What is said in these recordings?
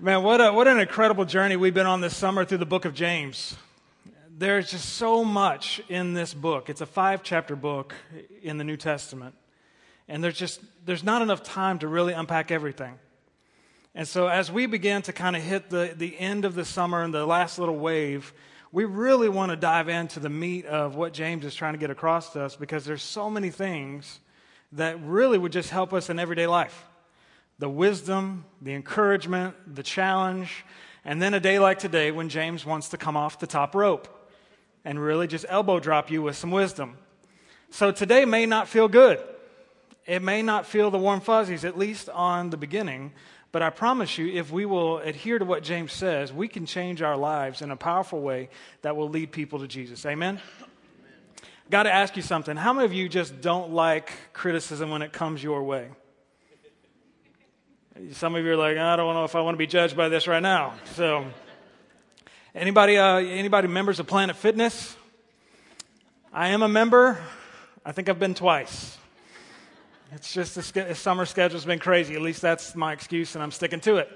Man, what, a, what an incredible journey we've been on this summer through the book of James. There's just so much in this book. It's a five chapter book in the New Testament. And there's just there's not enough time to really unpack everything. And so as we begin to kind of hit the, the end of the summer and the last little wave, we really want to dive into the meat of what James is trying to get across to us because there's so many things that really would just help us in everyday life the wisdom, the encouragement, the challenge, and then a day like today when James wants to come off the top rope and really just elbow drop you with some wisdom. So today may not feel good. It may not feel the warm fuzzies, at least on the beginning, but I promise you, if we will adhere to what James says, we can change our lives in a powerful way that will lead people to Jesus. Amen? Got to ask you something. How many of you just don't like criticism when it comes your way? Some of you are like, I don't know if I want to be judged by this right now. So, anybody, uh, anybody members of Planet Fitness? I am a member. I think I've been twice. It's just the summer schedule's been crazy. At least that's my excuse, and I'm sticking to it.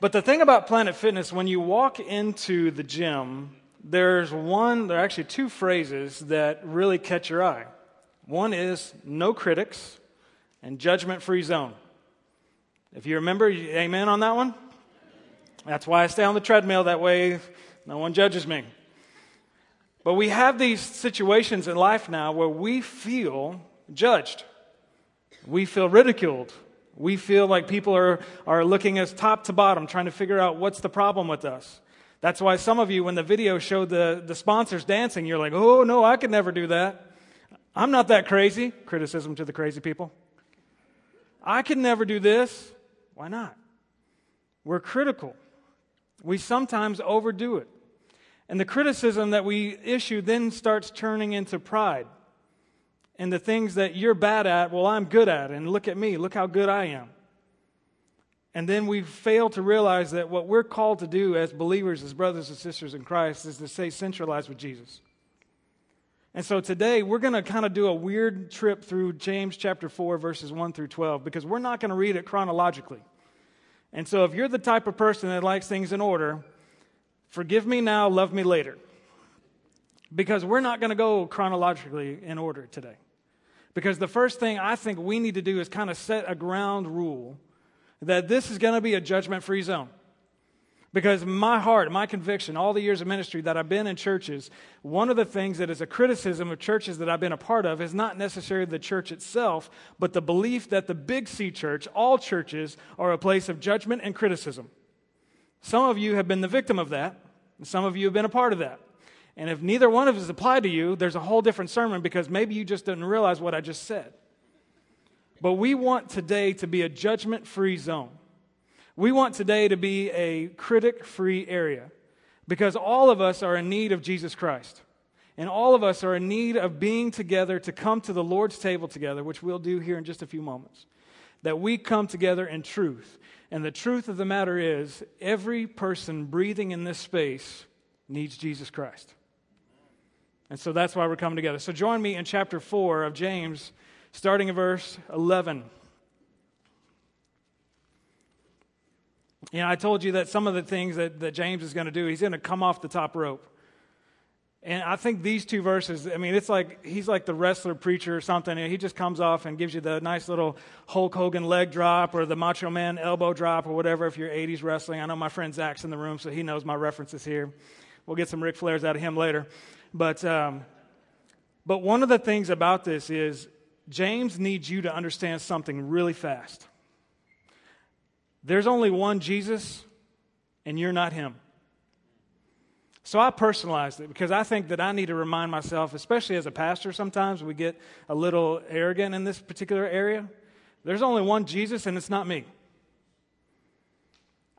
But the thing about Planet Fitness, when you walk into the gym, there's one, there are actually two phrases that really catch your eye. One is no critics and judgment free zone. If you remember, amen on that one? That's why I stay on the treadmill. That way, no one judges me. But we have these situations in life now where we feel judged. We feel ridiculed. We feel like people are, are looking us top to bottom, trying to figure out what's the problem with us. That's why some of you, when the video showed the, the sponsors dancing, you're like, oh, no, I could never do that. I'm not that crazy. Criticism to the crazy people. I could never do this. Why not? We're critical. We sometimes overdo it. And the criticism that we issue then starts turning into pride. And the things that you're bad at, well, I'm good at. And look at me, look how good I am. And then we fail to realize that what we're called to do as believers, as brothers and sisters in Christ, is to stay centralized with Jesus. And so today we're going to kind of do a weird trip through James chapter 4, verses 1 through 12, because we're not going to read it chronologically. And so if you're the type of person that likes things in order, forgive me now, love me later. Because we're not going to go chronologically in order today. Because the first thing I think we need to do is kind of set a ground rule that this is going to be a judgment free zone. Because my heart, my conviction, all the years of ministry that I've been in churches, one of the things that is a criticism of churches that I've been a part of is not necessarily the church itself, but the belief that the big C church, all churches, are a place of judgment and criticism. Some of you have been the victim of that, and some of you have been a part of that. And if neither one of us apply to you, there's a whole different sermon because maybe you just didn't realize what I just said. But we want today to be a judgment free zone. We want today to be a critic free area because all of us are in need of Jesus Christ. And all of us are in need of being together to come to the Lord's table together, which we'll do here in just a few moments. That we come together in truth. And the truth of the matter is, every person breathing in this space needs Jesus Christ. And so that's why we're coming together. So join me in chapter 4 of James, starting in verse 11. You know, I told you that some of the things that, that James is going to do, he's going to come off the top rope. And I think these two verses, I mean, it's like he's like the wrestler preacher or something. He just comes off and gives you the nice little Hulk Hogan leg drop or the Macho Man elbow drop or whatever if you're 80s wrestling. I know my friend Zach's in the room, so he knows my references here. We'll get some Ric Flairs out of him later. But, um, but one of the things about this is James needs you to understand something really fast. There's only one Jesus, and you're not him. So I personalized it because I think that I need to remind myself, especially as a pastor, sometimes we get a little arrogant in this particular area. There's only one Jesus, and it's not me.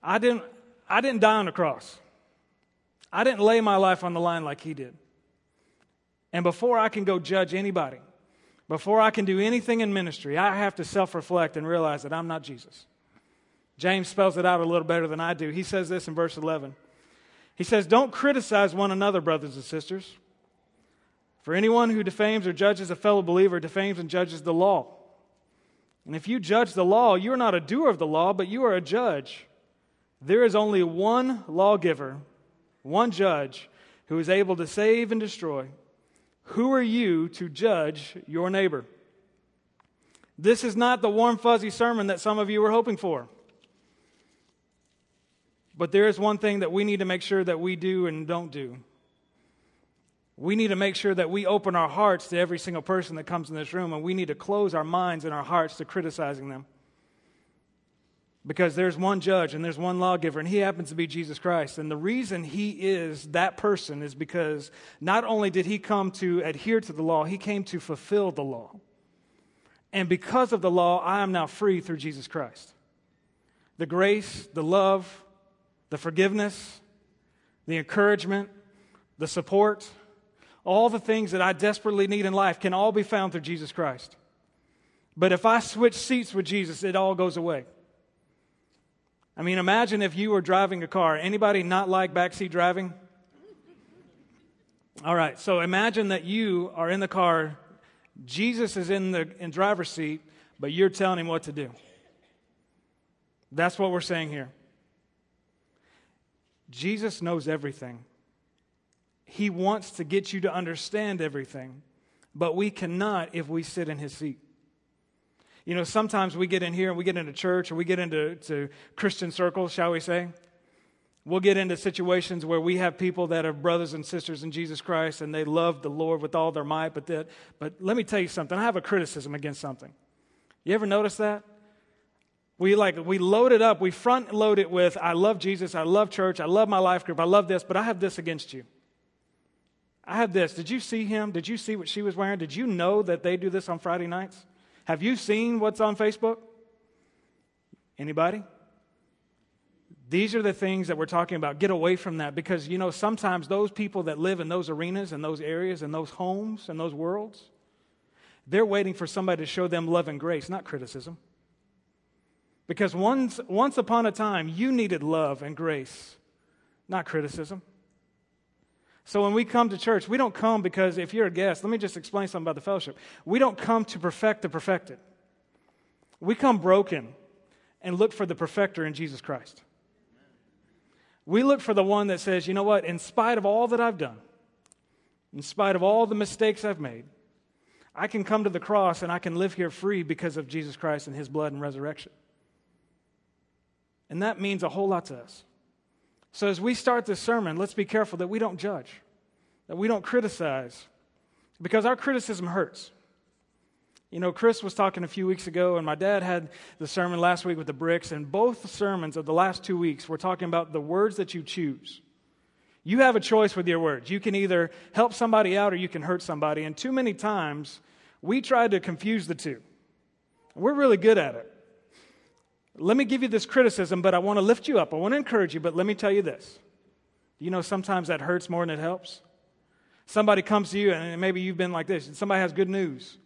I didn't, I didn't die on the cross. I didn't lay my life on the line like he did. And before I can go judge anybody, before I can do anything in ministry, I have to self reflect and realize that I'm not Jesus. James spells it out a little better than I do. He says this in verse 11. He says, Don't criticize one another, brothers and sisters. For anyone who defames or judges a fellow believer defames and judges the law. And if you judge the law, you are not a doer of the law, but you are a judge. There is only one lawgiver, one judge, who is able to save and destroy. Who are you to judge your neighbor? This is not the warm, fuzzy sermon that some of you were hoping for. But there is one thing that we need to make sure that we do and don't do. We need to make sure that we open our hearts to every single person that comes in this room, and we need to close our minds and our hearts to criticizing them. Because there's one judge and there's one lawgiver, and he happens to be Jesus Christ. And the reason he is that person is because not only did he come to adhere to the law, he came to fulfill the law. And because of the law, I am now free through Jesus Christ. The grace, the love, the forgiveness, the encouragement, the support, all the things that I desperately need in life can all be found through Jesus Christ. But if I switch seats with Jesus, it all goes away. I mean, imagine if you were driving a car. Anybody not like backseat driving? All right, so imagine that you are in the car, Jesus is in the in driver's seat, but you're telling him what to do. That's what we're saying here. Jesus knows everything. He wants to get you to understand everything, but we cannot if we sit in his seat. You know, sometimes we get in here and we get into church or we get into to Christian circles, shall we say. We'll get into situations where we have people that are brothers and sisters in Jesus Christ and they love the Lord with all their might, but that, but let me tell you something. I have a criticism against something. You ever notice that? We like we load it up, we front load it with I love Jesus, I love church, I love my life group, I love this, but I have this against you. I have this. Did you see him? Did you see what she was wearing? Did you know that they do this on Friday nights? Have you seen what's on Facebook? Anybody? These are the things that we're talking about. Get away from that because, you know, sometimes those people that live in those arenas and those areas and those homes and those worlds, they're waiting for somebody to show them love and grace, not criticism. Because once, once upon a time, you needed love and grace, not criticism. So when we come to church, we don't come because if you're a guest, let me just explain something about the fellowship. We don't come to perfect the perfected. We come broken and look for the perfecter in Jesus Christ. We look for the one that says, you know what, in spite of all that I've done, in spite of all the mistakes I've made, I can come to the cross and I can live here free because of Jesus Christ and his blood and resurrection. And that means a whole lot to us. So as we start this sermon, let's be careful that we don't judge, that we don't criticize, because our criticism hurts. You know, Chris was talking a few weeks ago, and my dad had the sermon last week with the bricks, and both sermons of the last two weeks were talking about the words that you choose. You have a choice with your words. You can either help somebody out or you can hurt somebody. And too many times, we try to confuse the two. We're really good at it. Let me give you this criticism, but I want to lift you up. I want to encourage you, but let me tell you this. You know, sometimes that hurts more than it helps. Somebody comes to you, and maybe you've been like this, and somebody has good news.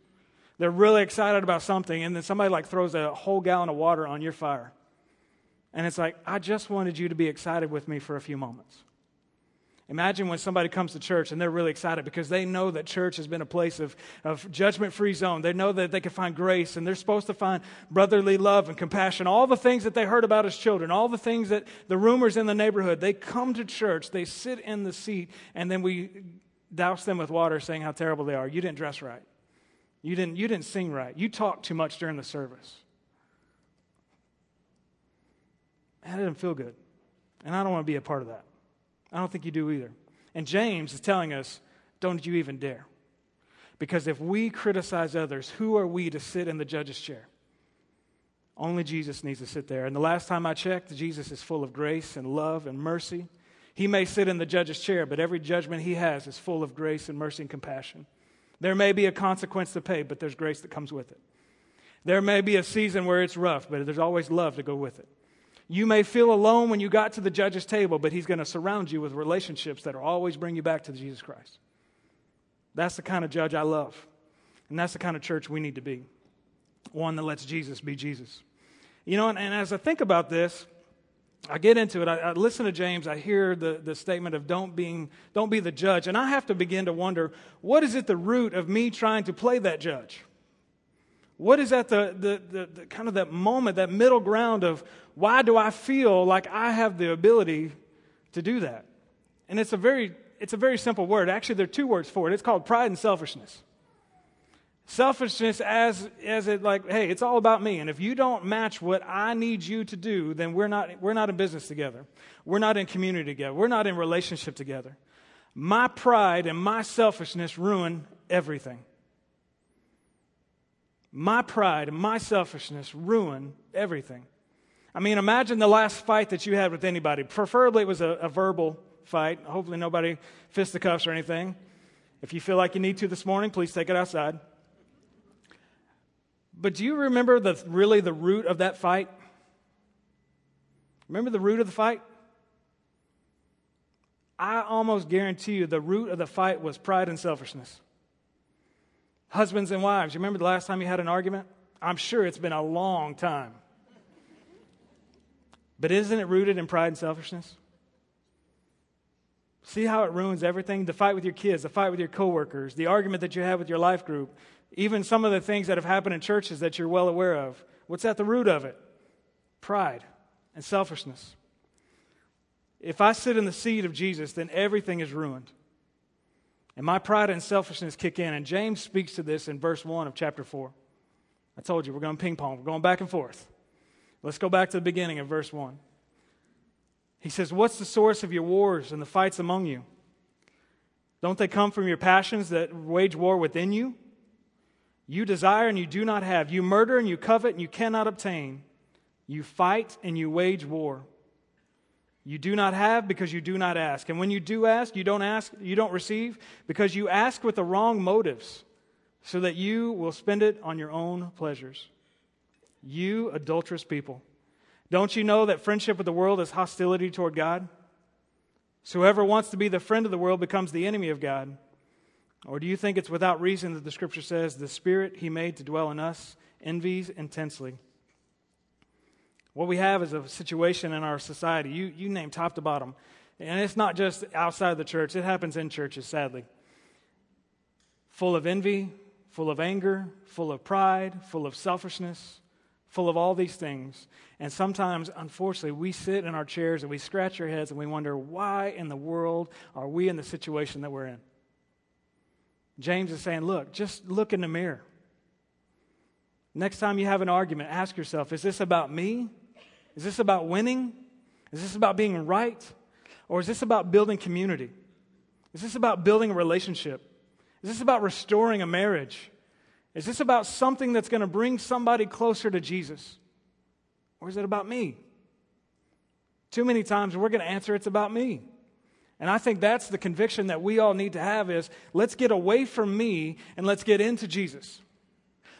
They're really excited about something, and then somebody like throws a whole gallon of water on your fire. And it's like, I just wanted you to be excited with me for a few moments. Imagine when somebody comes to church and they're really excited because they know that church has been a place of, of judgment free zone. They know that they can find grace and they're supposed to find brotherly love and compassion. All the things that they heard about as children, all the things that the rumors in the neighborhood, they come to church, they sit in the seat, and then we douse them with water saying how terrible they are. You didn't dress right. You didn't, you didn't sing right. You talked too much during the service. That didn't feel good. And I don't want to be a part of that. I don't think you do either. And James is telling us don't you even dare. Because if we criticize others, who are we to sit in the judge's chair? Only Jesus needs to sit there. And the last time I checked, Jesus is full of grace and love and mercy. He may sit in the judge's chair, but every judgment he has is full of grace and mercy and compassion. There may be a consequence to pay, but there's grace that comes with it. There may be a season where it's rough, but there's always love to go with it. You may feel alone when you got to the judge's table, but he's going to surround you with relationships that will always bring you back to Jesus Christ. That's the kind of judge I love. And that's the kind of church we need to be one that lets Jesus be Jesus. You know, and, and as I think about this, I get into it. I, I, listen to James. I hear the, the statement of don't, being, don't be the judge. And I have to begin to wonder what is at the root of me trying to play that judge? What is at the, the, the, the, kind of that moment, that middle ground of why do I feel like I have the ability to do that? And it's a very, it's a very simple word. Actually, there are two words for it. It's called pride and selfishness. Selfishness as, as it like, hey, it's all about me. And if you don't match what I need you to do, then we're not, we're not in business together. We're not in community together. We're not in relationship together. My pride and my selfishness ruin everything my pride and my selfishness ruin everything. I mean, imagine the last fight that you had with anybody. Preferably, it was a, a verbal fight. Hopefully, nobody fisticuffs or anything. If you feel like you need to this morning, please take it outside. But do you remember the, really the root of that fight? Remember the root of the fight? I almost guarantee you the root of the fight was pride and selfishness. Husbands and wives, you remember the last time you had an argument? I'm sure it's been a long time. But isn't it rooted in pride and selfishness? See how it ruins everything? The fight with your kids, the fight with your coworkers, the argument that you have with your life group, even some of the things that have happened in churches that you're well aware of. What's at the root of it? Pride and selfishness. If I sit in the seat of Jesus, then everything is ruined. And my pride and selfishness kick in. And James speaks to this in verse 1 of chapter 4. I told you, we're going ping pong. We're going back and forth. Let's go back to the beginning of verse 1. He says, What's the source of your wars and the fights among you? Don't they come from your passions that wage war within you? You desire and you do not have. You murder and you covet and you cannot obtain. You fight and you wage war. You do not have because you do not ask. And when you do ask, you don't ask, you don't receive because you ask with the wrong motives so that you will spend it on your own pleasures. You adulterous people. Don't you know that friendship with the world is hostility toward God? So whoever wants to be the friend of the world becomes the enemy of God. Or do you think it's without reason that the scripture says the spirit he made to dwell in us envies intensely? What we have is a situation in our society, you, you name top to bottom. And it's not just outside the church, it happens in churches, sadly. Full of envy, full of anger, full of pride, full of selfishness, full of all these things. And sometimes, unfortunately, we sit in our chairs and we scratch our heads and we wonder, why in the world are we in the situation that we're in? James is saying, look, just look in the mirror. Next time you have an argument, ask yourself, is this about me is this about winning? Is this about being right? Or is this about building community? Is this about building a relationship? Is this about restoring a marriage? Is this about something that's going to bring somebody closer to Jesus? Or is it about me? Too many times we're going to answer it's about me. And I think that's the conviction that we all need to have is let's get away from me and let's get into Jesus.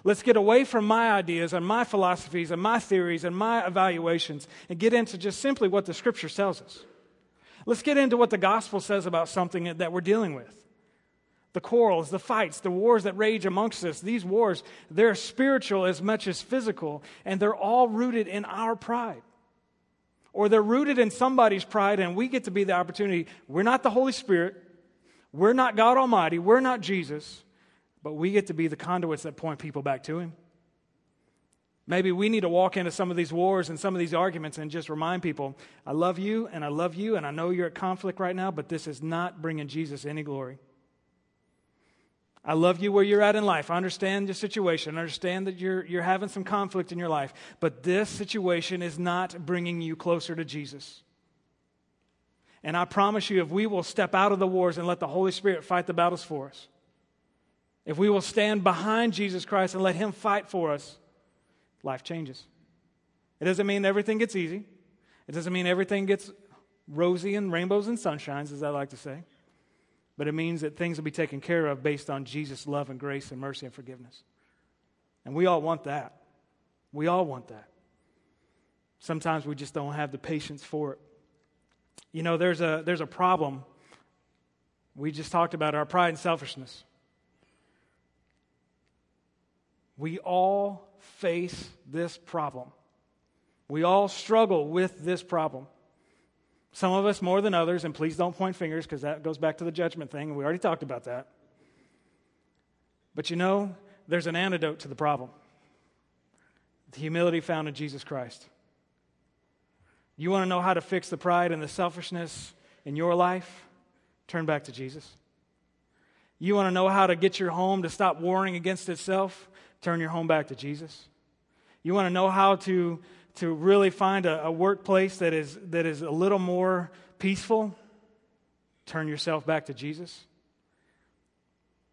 Let's get away from my ideas and my philosophies and my theories and my evaluations and get into just simply what the scripture tells us. Let's get into what the gospel says about something that we're dealing with. The quarrels, the fights, the wars that rage amongst us, these wars, they're spiritual as much as physical, and they're all rooted in our pride. Or they're rooted in somebody's pride, and we get to be the opportunity. We're not the Holy Spirit. We're not God Almighty. We're not Jesus. But we get to be the conduits that point people back to Him. Maybe we need to walk into some of these wars and some of these arguments and just remind people I love you and I love you and I know you're at conflict right now, but this is not bringing Jesus any glory. I love you where you're at in life. I understand your situation. I understand that you're, you're having some conflict in your life. But this situation is not bringing you closer to Jesus. And I promise you, if we will step out of the wars and let the Holy Spirit fight the battles for us, if we will stand behind Jesus Christ and let Him fight for us, life changes. It doesn't mean everything gets easy. It doesn't mean everything gets rosy and rainbows and sunshines, as I like to say. But it means that things will be taken care of based on Jesus' love and grace and mercy and forgiveness. And we all want that. We all want that. Sometimes we just don't have the patience for it. You know, there's a, there's a problem. We just talked about our pride and selfishness. We all face this problem. We all struggle with this problem. Some of us more than others, and please don't point fingers because that goes back to the judgment thing, and we already talked about that. But you know, there's an antidote to the problem. The humility found in Jesus Christ. You want to know how to fix the pride and the selfishness in your life? Turn back to Jesus. You want to know how to get your home to stop warring against itself? Turn your home back to Jesus. You want to know how to, to really find a, a workplace that is, that is a little more peaceful? Turn yourself back to Jesus.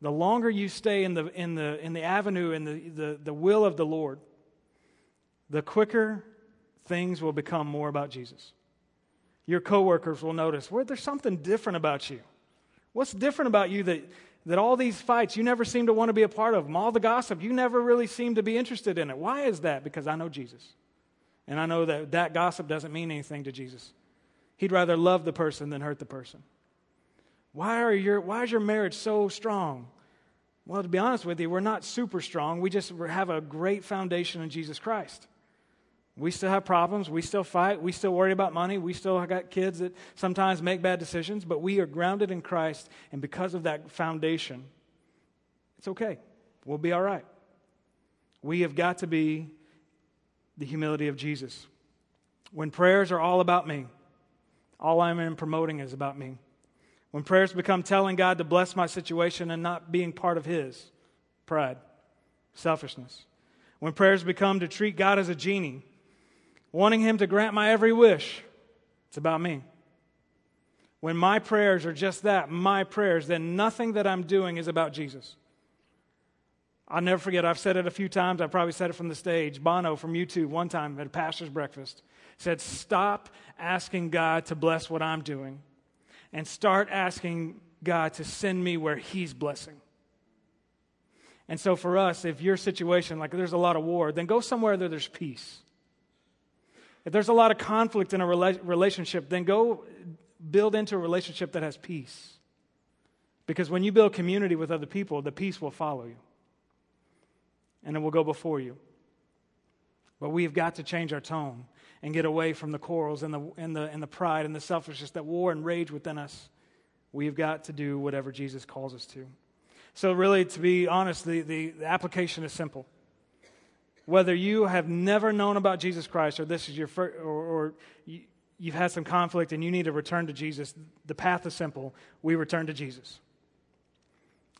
The longer you stay in the, in the, in the avenue, in the, the, the will of the Lord, the quicker things will become more about Jesus. Your coworkers will notice, well, there's something different about you. What's different about you that, that all these fights you never seem to want to be a part of them? All the gossip, you never really seem to be interested in it. Why is that? Because I know Jesus. And I know that that gossip doesn't mean anything to Jesus. He'd rather love the person than hurt the person. Why, are your, why is your marriage so strong? Well, to be honest with you, we're not super strong. We just have a great foundation in Jesus Christ. We still have problems. We still fight. We still worry about money. We still got kids that sometimes make bad decisions, but we are grounded in Christ. And because of that foundation, it's okay. We'll be all right. We have got to be the humility of Jesus. When prayers are all about me, all I'm promoting is about me. When prayers become telling God to bless my situation and not being part of His, pride, selfishness. When prayers become to treat God as a genie, wanting Him to grant my every wish, it's about me. When my prayers are just that, my prayers, then nothing that I'm doing is about Jesus. I'll never forget, I've said it a few times. I probably said it from the stage. Bono from U2, one time at a pastor's breakfast, said, Stop asking God to bless what I'm doing and start asking God to send me where He's blessing. And so, for us, if your situation, like there's a lot of war, then go somewhere where there's peace. If there's a lot of conflict in a rela- relationship, then go build into a relationship that has peace. Because when you build community with other people, the peace will follow you and it will go before you. But we've got to change our tone and get away from the quarrels and the, and the, and the pride and the selfishness that war and rage within us. We've got to do whatever Jesus calls us to. So, really, to be honest, the, the, the application is simple. Whether you have never known about Jesus Christ or this is your first, or, or you, you've had some conflict and you need to return to Jesus, the path is simple. We return to Jesus.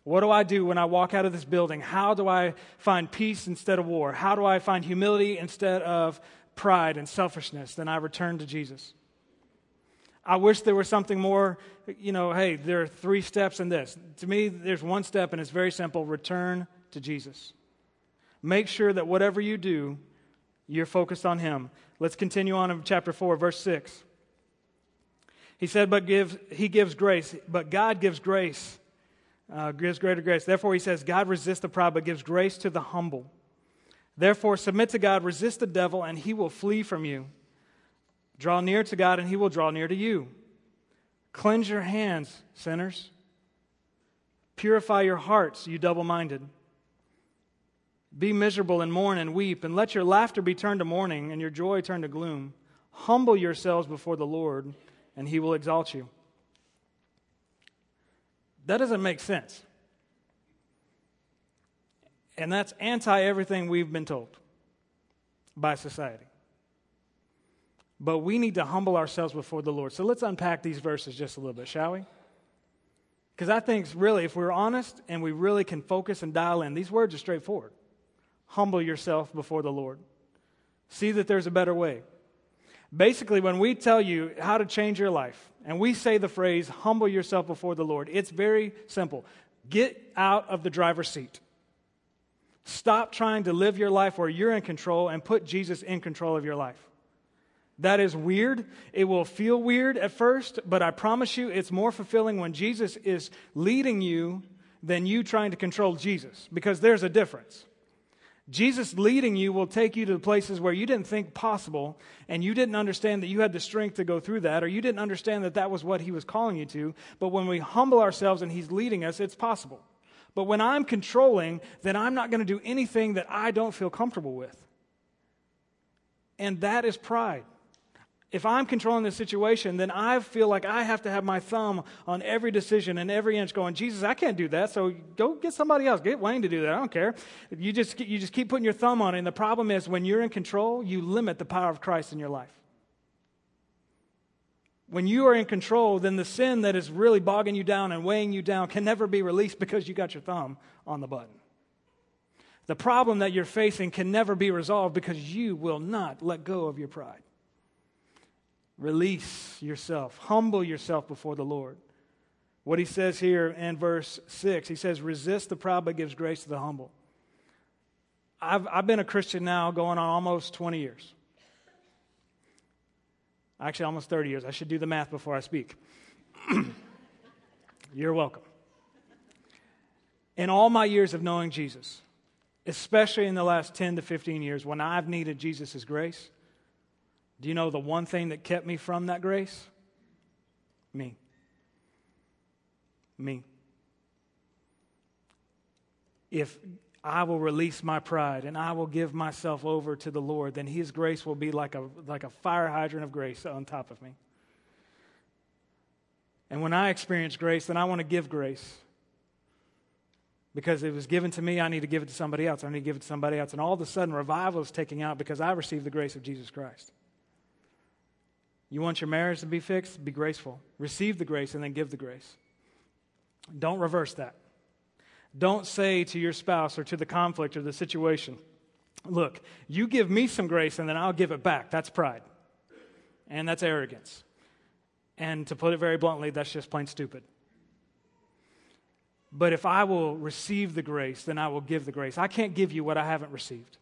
What do I do when I walk out of this building? How do I find peace instead of war? How do I find humility instead of pride and selfishness, then I return to Jesus. I wish there was something more, you know, hey, there are three steps in this. To me, there's one step, and it's very simple return to Jesus. Make sure that whatever you do, you're focused on Him. Let's continue on in chapter 4, verse 6. He said, But gives, He gives grace, but God gives grace, uh, gives greater grace. Therefore, He says, God resists the proud, but gives grace to the humble. Therefore, submit to God, resist the devil, and he will flee from you. Draw near to God, and he will draw near to you. Cleanse your hands, sinners. Purify your hearts, you double minded. Be miserable and mourn and weep, and let your laughter be turned to mourning and your joy turned to gloom. Humble yourselves before the Lord, and he will exalt you. That doesn't make sense. And that's anti everything we've been told by society. But we need to humble ourselves before the Lord. So let's unpack these verses just a little bit, shall we? Because I think, really, if we're honest and we really can focus and dial in, these words are straightforward. Humble yourself before the Lord. See that there's a better way. Basically, when we tell you how to change your life, and we say the phrase, humble yourself before the Lord, it's very simple. Get out of the driver's seat. Stop trying to live your life where you're in control and put Jesus in control of your life. That is weird. It will feel weird at first, but I promise you it's more fulfilling when Jesus is leading you than you trying to control Jesus, because there's a difference. Jesus leading you will take you to places where you didn't think possible, and you didn't understand that you had the strength to go through that, or you didn't understand that that was what He was calling you to. But when we humble ourselves and He's leading us, it's possible. But when I'm controlling, then I'm not going to do anything that I don't feel comfortable with. And that is pride. If I'm controlling the situation, then I feel like I have to have my thumb on every decision and every inch going, Jesus, I can't do that. So go get somebody else. Get Wayne to do that. I don't care. You just, you just keep putting your thumb on it. And the problem is when you're in control, you limit the power of Christ in your life. When you are in control, then the sin that is really bogging you down and weighing you down can never be released because you got your thumb on the button. The problem that you're facing can never be resolved because you will not let go of your pride. Release yourself, humble yourself before the Lord. What he says here in verse 6, he says, Resist the proud but gives grace to the humble. I've, I've been a Christian now going on almost 20 years. Actually, almost 30 years. I should do the math before I speak. You're welcome. In all my years of knowing Jesus, especially in the last 10 to 15 years when I've needed Jesus' grace, do you know the one thing that kept me from that grace? Me. Me. If I will release my pride and I will give myself over to the Lord, then His grace will be like a, like a fire hydrant of grace on top of me. And when I experience grace, then I want to give grace. Because it was given to me, I need to give it to somebody else. I need to give it to somebody else. And all of a sudden, revival is taking out because I received the grace of Jesus Christ. You want your marriage to be fixed? Be graceful. Receive the grace and then give the grace. Don't reverse that. Don't say to your spouse or to the conflict or the situation, look, you give me some grace and then I'll give it back. That's pride. And that's arrogance. And to put it very bluntly, that's just plain stupid. But if I will receive the grace, then I will give the grace. I can't give you what I haven't received.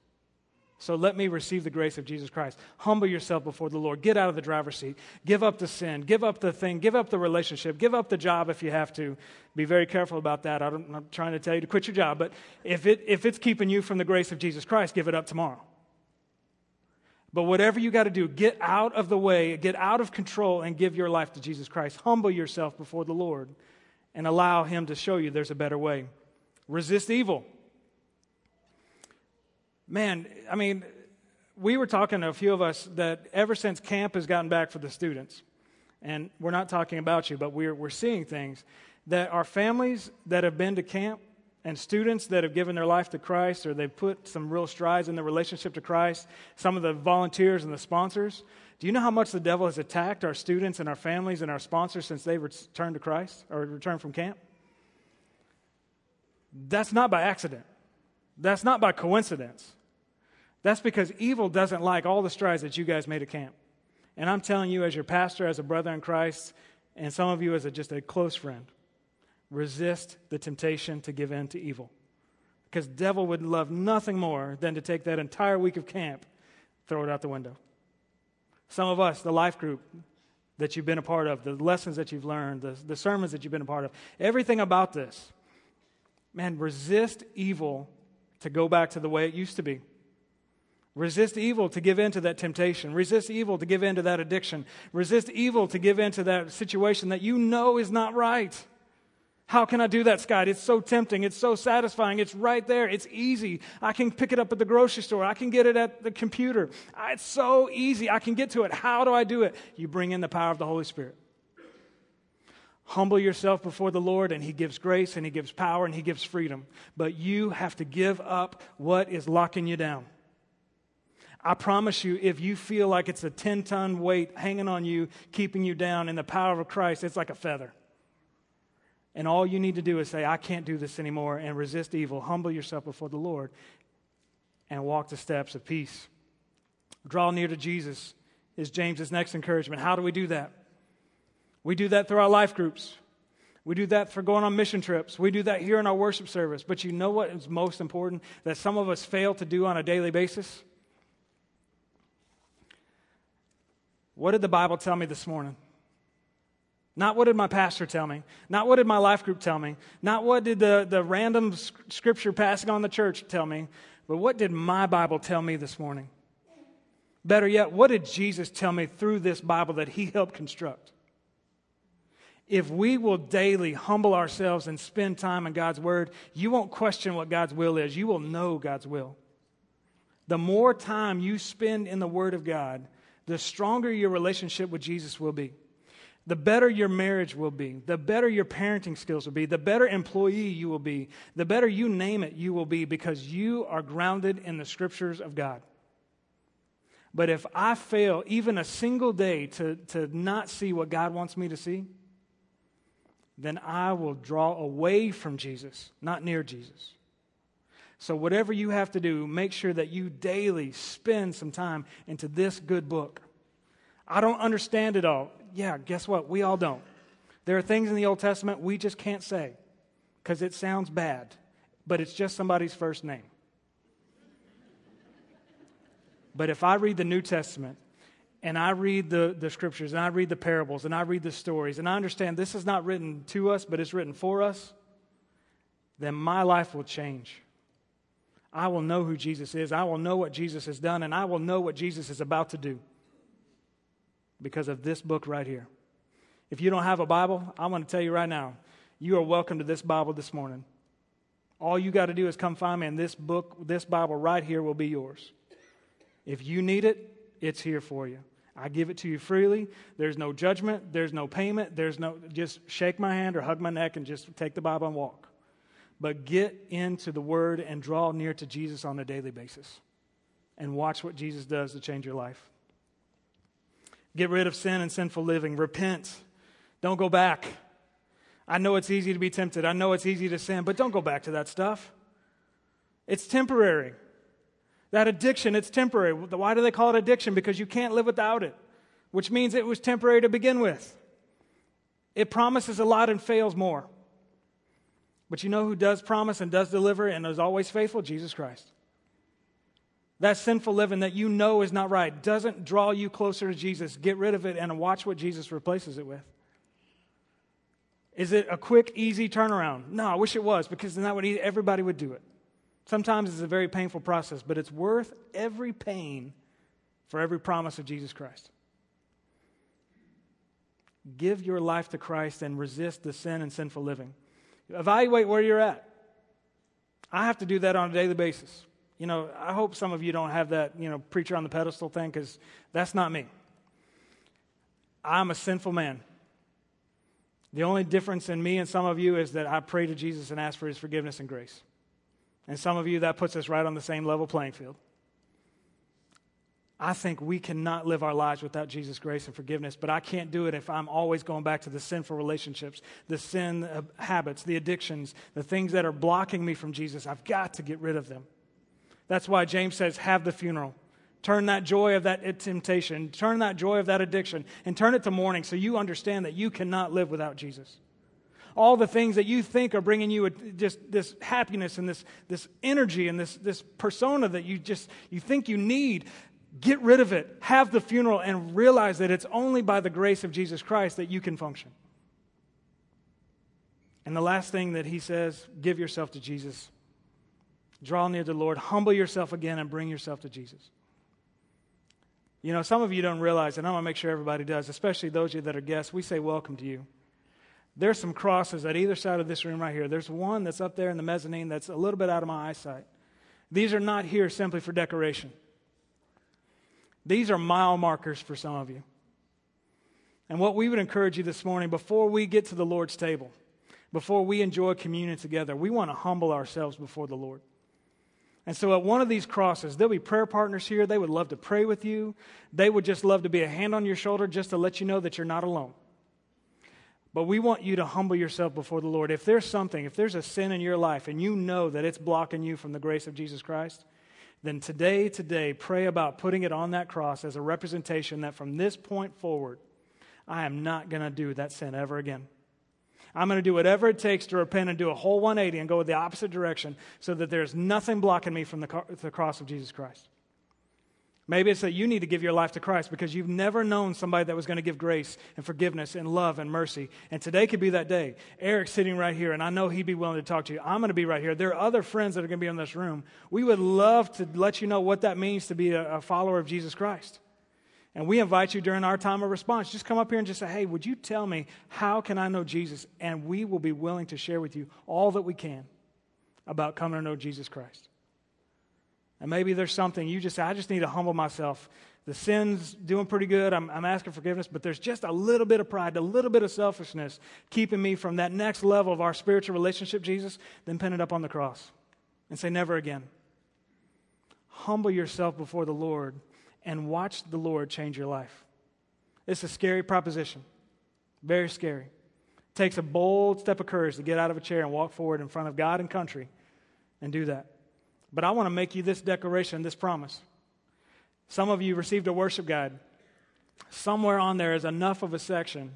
So let me receive the grace of Jesus Christ. Humble yourself before the Lord. Get out of the driver's seat. Give up the sin. Give up the thing. Give up the relationship. Give up the job if you have to. Be very careful about that. I'm not trying to tell you to quit your job, but if, it, if it's keeping you from the grace of Jesus Christ, give it up tomorrow. But whatever you got to do, get out of the way, get out of control, and give your life to Jesus Christ. Humble yourself before the Lord and allow Him to show you there's a better way. Resist evil man, I mean, we were talking to a few of us that ever since camp has gotten back for the students, and we're not talking about you, but we're, we're seeing things that our families that have been to camp and students that have given their life to Christ or they've put some real strides in their relationship to Christ, some of the volunteers and the sponsors. Do you know how much the devil has attacked our students and our families and our sponsors since they've returned to Christ or returned from camp? That's not by accident. That's not by coincidence. That's because evil doesn't like all the strides that you guys made at camp. And I'm telling you, as your pastor, as a brother in Christ, and some of you as a, just a close friend, resist the temptation to give in to evil. Because devil would love nothing more than to take that entire week of camp, throw it out the window. Some of us, the life group that you've been a part of, the lessons that you've learned, the, the sermons that you've been a part of, everything about this, man, resist evil to go back to the way it used to be. Resist evil to give in to that temptation. Resist evil to give in to that addiction. Resist evil to give in to that situation that you know is not right. How can I do that, Scott? It's so tempting. It's so satisfying. It's right there. It's easy. I can pick it up at the grocery store. I can get it at the computer. It's so easy. I can get to it. How do I do it? You bring in the power of the Holy Spirit. Humble yourself before the Lord, and He gives grace, and He gives power, and He gives freedom. But you have to give up what is locking you down. I promise you, if you feel like it's a 10 ton weight hanging on you, keeping you down in the power of Christ, it's like a feather. And all you need to do is say, I can't do this anymore, and resist evil. Humble yourself before the Lord and walk the steps of peace. Draw near to Jesus is James's next encouragement. How do we do that? We do that through our life groups. We do that for going on mission trips. We do that here in our worship service. But you know what is most important that some of us fail to do on a daily basis? What did the Bible tell me this morning? Not what did my pastor tell me. Not what did my life group tell me. Not what did the, the random scripture passing on the church tell me. But what did my Bible tell me this morning? Better yet, what did Jesus tell me through this Bible that he helped construct? If we will daily humble ourselves and spend time in God's Word, you won't question what God's will is. You will know God's will. The more time you spend in the Word of God, the stronger your relationship with Jesus will be. The better your marriage will be, the better your parenting skills will be, the better employee you will be, the better you name it you will be because you are grounded in the scriptures of God. But if I fail even a single day to, to not see what God wants me to see, then I will draw away from Jesus, not near Jesus. So, whatever you have to do, make sure that you daily spend some time into this good book. I don't understand it all. Yeah, guess what? We all don't. There are things in the Old Testament we just can't say because it sounds bad, but it's just somebody's first name. But if I read the New Testament and I read the, the scriptures and I read the parables and I read the stories and I understand this is not written to us, but it's written for us, then my life will change. I will know who Jesus is. I will know what Jesus has done, and I will know what Jesus is about to do because of this book right here. If you don't have a Bible, I want to tell you right now, you are welcome to this Bible this morning. All you got to do is come find me, and this book, this Bible right here will be yours. If you need it, it's here for you. I give it to you freely. There's no judgment, there's no payment, there's no just shake my hand or hug my neck and just take the Bible and walk. But get into the Word and draw near to Jesus on a daily basis and watch what Jesus does to change your life. Get rid of sin and sinful living. Repent. Don't go back. I know it's easy to be tempted. I know it's easy to sin, but don't go back to that stuff. It's temporary. That addiction, it's temporary. Why do they call it addiction? Because you can't live without it, which means it was temporary to begin with. It promises a lot and fails more. But you know who does promise and does deliver and is always faithful? Jesus Christ. That sinful living that you know is not right doesn't draw you closer to Jesus. Get rid of it and watch what Jesus replaces it with. Is it a quick, easy turnaround? No, I wish it was because then that would everybody would do it. Sometimes it's a very painful process, but it's worth every pain for every promise of Jesus Christ. Give your life to Christ and resist the sin and sinful living. Evaluate where you're at. I have to do that on a daily basis. You know, I hope some of you don't have that, you know, preacher on the pedestal thing because that's not me. I'm a sinful man. The only difference in me and some of you is that I pray to Jesus and ask for his forgiveness and grace. And some of you, that puts us right on the same level playing field. I think we cannot live our lives without Jesus' grace and forgiveness, but I can't do it if I'm always going back to the sinful relationships, the sin habits, the addictions, the things that are blocking me from Jesus. I've got to get rid of them. That's why James says, have the funeral. Turn that joy of that temptation, turn that joy of that addiction, and turn it to mourning so you understand that you cannot live without Jesus. All the things that you think are bringing you just this happiness and this, this energy and this, this persona that you just you think you need, Get rid of it. Have the funeral and realize that it's only by the grace of Jesus Christ that you can function. And the last thing that he says give yourself to Jesus. Draw near to the Lord. Humble yourself again and bring yourself to Jesus. You know, some of you don't realize, and I want to make sure everybody does, especially those of you that are guests, we say welcome to you. There's some crosses at either side of this room right here. There's one that's up there in the mezzanine that's a little bit out of my eyesight. These are not here simply for decoration. These are mile markers for some of you. And what we would encourage you this morning, before we get to the Lord's table, before we enjoy communion together, we want to humble ourselves before the Lord. And so at one of these crosses, there'll be prayer partners here. They would love to pray with you. They would just love to be a hand on your shoulder just to let you know that you're not alone. But we want you to humble yourself before the Lord. If there's something, if there's a sin in your life and you know that it's blocking you from the grace of Jesus Christ, then today, today, pray about putting it on that cross as a representation that from this point forward, I am not going to do that sin ever again. I'm going to do whatever it takes to repent and do a whole 180 and go the opposite direction so that there's nothing blocking me from the, the cross of Jesus Christ. Maybe it's that you need to give your life to Christ because you've never known somebody that was going to give grace and forgiveness and love and mercy. And today could be that day. Eric's sitting right here, and I know he'd be willing to talk to you. I'm going to be right here. There are other friends that are going to be in this room. We would love to let you know what that means to be a, a follower of Jesus Christ. And we invite you during our time of response, just come up here and just say, hey, would you tell me how can I know Jesus? And we will be willing to share with you all that we can about coming to know Jesus Christ. And maybe there's something you just say, I just need to humble myself the sin's doing pretty good. I'm, I'm, asking forgiveness, but there's just a little bit of pride, a little bit of selfishness keeping me from that next level of our spiritual relationship, Jesus, then pin it up on the cross and say, never again. Humble yourself before the Lord and watch the Lord change your life. It's a scary proposition, very scary. It takes a bold step of courage to get out of a chair and walk forward in front of God and country and do that. But I want to make you this declaration, this promise. Some of you received a worship guide. Somewhere on there is enough of a section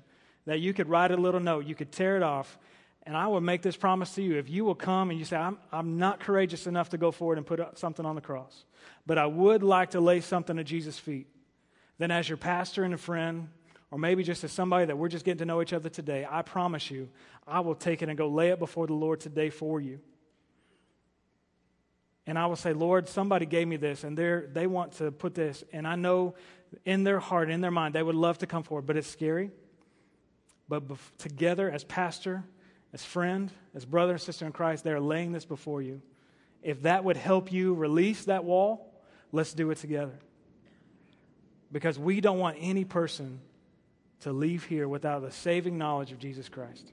that you could write a little note, you could tear it off, and I will make this promise to you. If you will come and you say, I'm, I'm not courageous enough to go forward and put something on the cross, but I would like to lay something at Jesus' feet, then as your pastor and a friend, or maybe just as somebody that we're just getting to know each other today, I promise you, I will take it and go lay it before the Lord today for you and I will say, Lord, somebody gave me this, and they they want to put this, and I know in their heart, in their mind, they would love to come forward, but it's scary. But bef- together, as pastor, as friend, as brother and sister in Christ, they're laying this before you. If that would help you release that wall, let's do it together. Because we don't want any person to leave here without the saving knowledge of Jesus Christ.